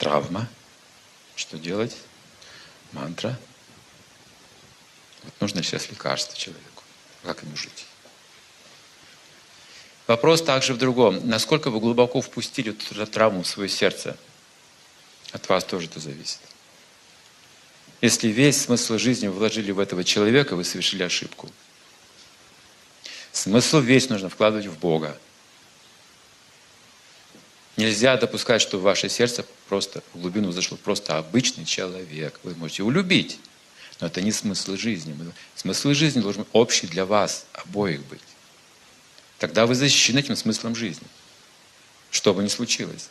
Травма. Что делать? Мантра. Вот нужно сейчас лекарство человеку. Как ему жить? Вопрос также в другом. Насколько вы глубоко впустили эту травму в свое сердце? От вас тоже это зависит. Если весь смысл жизни вы вложили в этого человека, вы совершили ошибку. Смысл весь нужно вкладывать в Бога. Нельзя допускать, что в ваше сердце просто в глубину зашел просто обычный человек. Вы можете его любить, но это не смысл жизни. Смысл жизни должен общий для вас, обоих быть. Тогда вы защищены этим смыслом жизни, что бы ни случилось.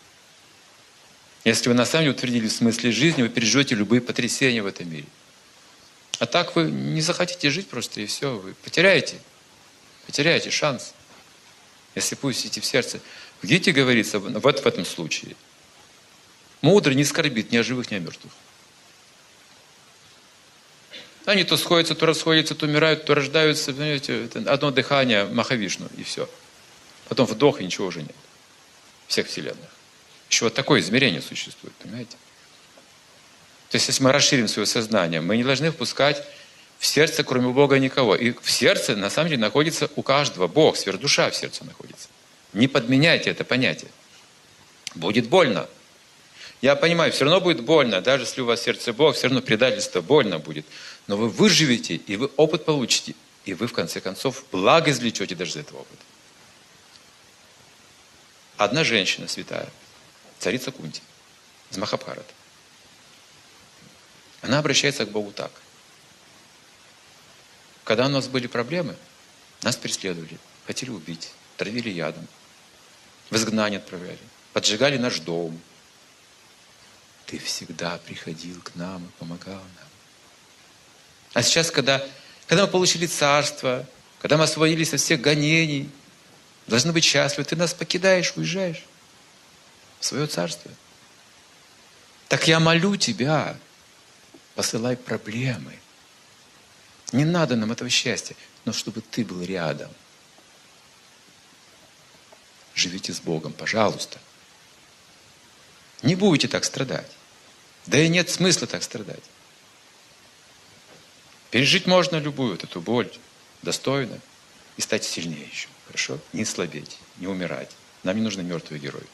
Если вы на самом деле утвердили в смысле жизни, вы переживете любые потрясения в этом мире. А так вы не захотите жить просто, и все, вы потеряете. Потеряете шанс. Если пустите в сердце. Гите говорится вот в этом случае. Мудрый не скорбит ни о живых, ни о мертвых. Они то сходятся, то расходятся, то умирают, то рождаются. Понимаете, это одно дыхание Махавишну, и все. Потом вдох, и ничего уже нет. Всех вселенных. Еще вот такое измерение существует, понимаете? То есть, если мы расширим свое сознание, мы не должны впускать в сердце, кроме Бога, никого. И в сердце, на самом деле, находится у каждого Бог, сверхдуша в сердце находится. Не подменяйте это понятие. Будет больно. Я понимаю, все равно будет больно, даже если у вас сердце Бог, все равно предательство больно будет. Но вы выживете, и вы опыт получите, и вы, в конце концов, благо извлечете даже из этого опыта. Одна женщина святая, царица Кунти, из Махабхарата, она обращается к Богу так – когда у нас были проблемы, нас преследовали, хотели убить, травили ядом, в изгнание отправляли, поджигали наш дом. Ты всегда приходил к нам и помогал нам. А сейчас, когда, когда мы получили царство, когда мы освободились от всех гонений, должны быть счастливы, ты нас покидаешь, уезжаешь в свое царство. Так я молю тебя, посылай проблемы – не надо нам этого счастья, но чтобы ты был рядом. Живите с Богом, пожалуйста. Не будете так страдать. Да и нет смысла так страдать. Пережить можно любую вот эту боль достойно и стать сильнее еще. Хорошо? Не слабеть, не умирать. Нам не нужны мертвые герои.